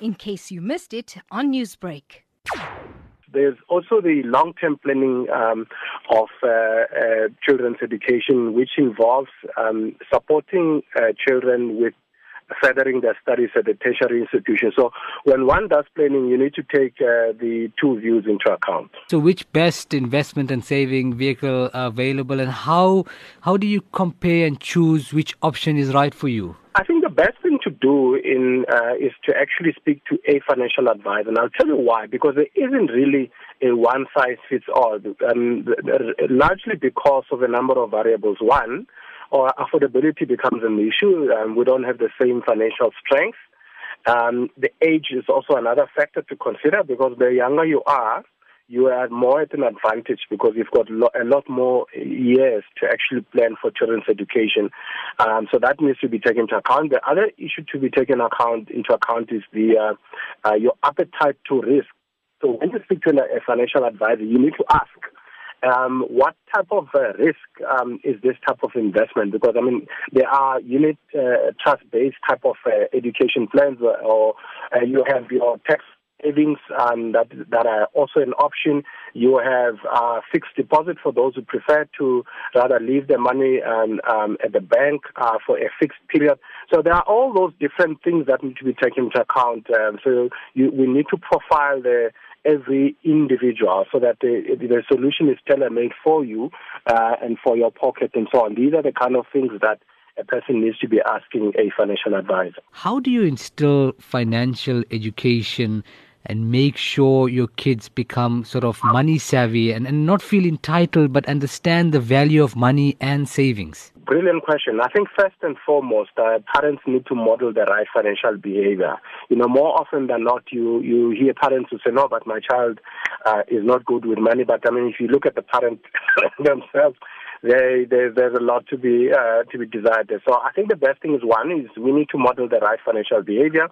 in case you missed it on Newsbreak. There's also the long-term planning um, of uh, uh, children's education, which involves um, supporting uh, children with furthering their studies at the tertiary institution. So when one does planning, you need to take uh, the two views into account. So which best investment and saving vehicle are available and how how do you compare and choose which option is right for you? I think the best thing to do in uh, is to actually speak to a financial advisor, and I'll tell you why. Because there isn't really a one size fits all, um, largely because of a number of variables. One, or affordability becomes an issue. Um, we don't have the same financial strength. Um, the age is also another factor to consider because the younger you are, you are more at an advantage because you've got lo- a lot more years to actually plan for children's education. Um, so that needs to be taken into account. The other issue to be taken account into account is the uh, uh, your appetite to risk. So when you speak to a financial advisor, you need to ask um, what type of uh, risk um, is this type of investment? Because I mean, there are unit uh, trust-based type of uh, education plans, or uh, you have your tax savings um, that that are also an option. You have uh, fixed deposit for those who prefer to rather leave their money um, um, at the bank uh, for a fixed period. So there are all those different things that need to be taken into account. Um, so you, we need to profile the every individual so that the, the solution is tailor made for you uh, and for your pocket and so on. These are the kind of things that a person needs to be asking a financial advisor. How do you instill financial education and make sure your kids become sort of money savvy and, and not feel entitled but understand the value of money and savings? Brilliant question. I think first and foremost, uh, parents need to model the right financial behavior. You know, more often than not, you, you hear parents who say, no, but my child uh, is not good with money. But I mean, if you look at the parents themselves, they, they, there's a lot to be uh, to be desired. So I think the best thing is one is we need to model the right financial behavior.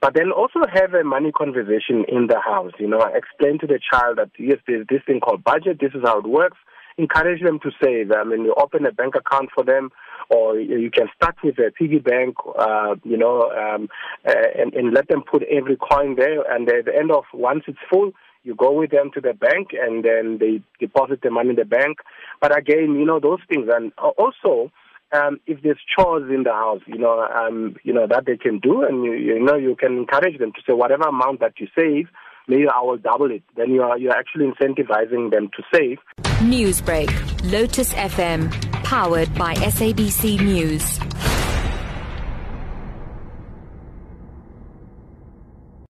But then also have a money conversation in the house. You know, explain to the child that yes, there's this thing called budget. This is how it works. Encourage them to save. I mean, you open a bank account for them, or you can start with a piggy bank. Uh, you know, um, uh, and, and let them put every coin there. And at the end of once it's full, you go with them to the bank, and then they deposit the money in the bank. But again, you know those things, and also um, if there's chores in the house, you know, um, you know that they can do, and you, you know you can encourage them to say whatever amount that you save, maybe I will double it. Then you are you're actually incentivizing them to save. Newsbreak, Lotus FM, powered by SABC News.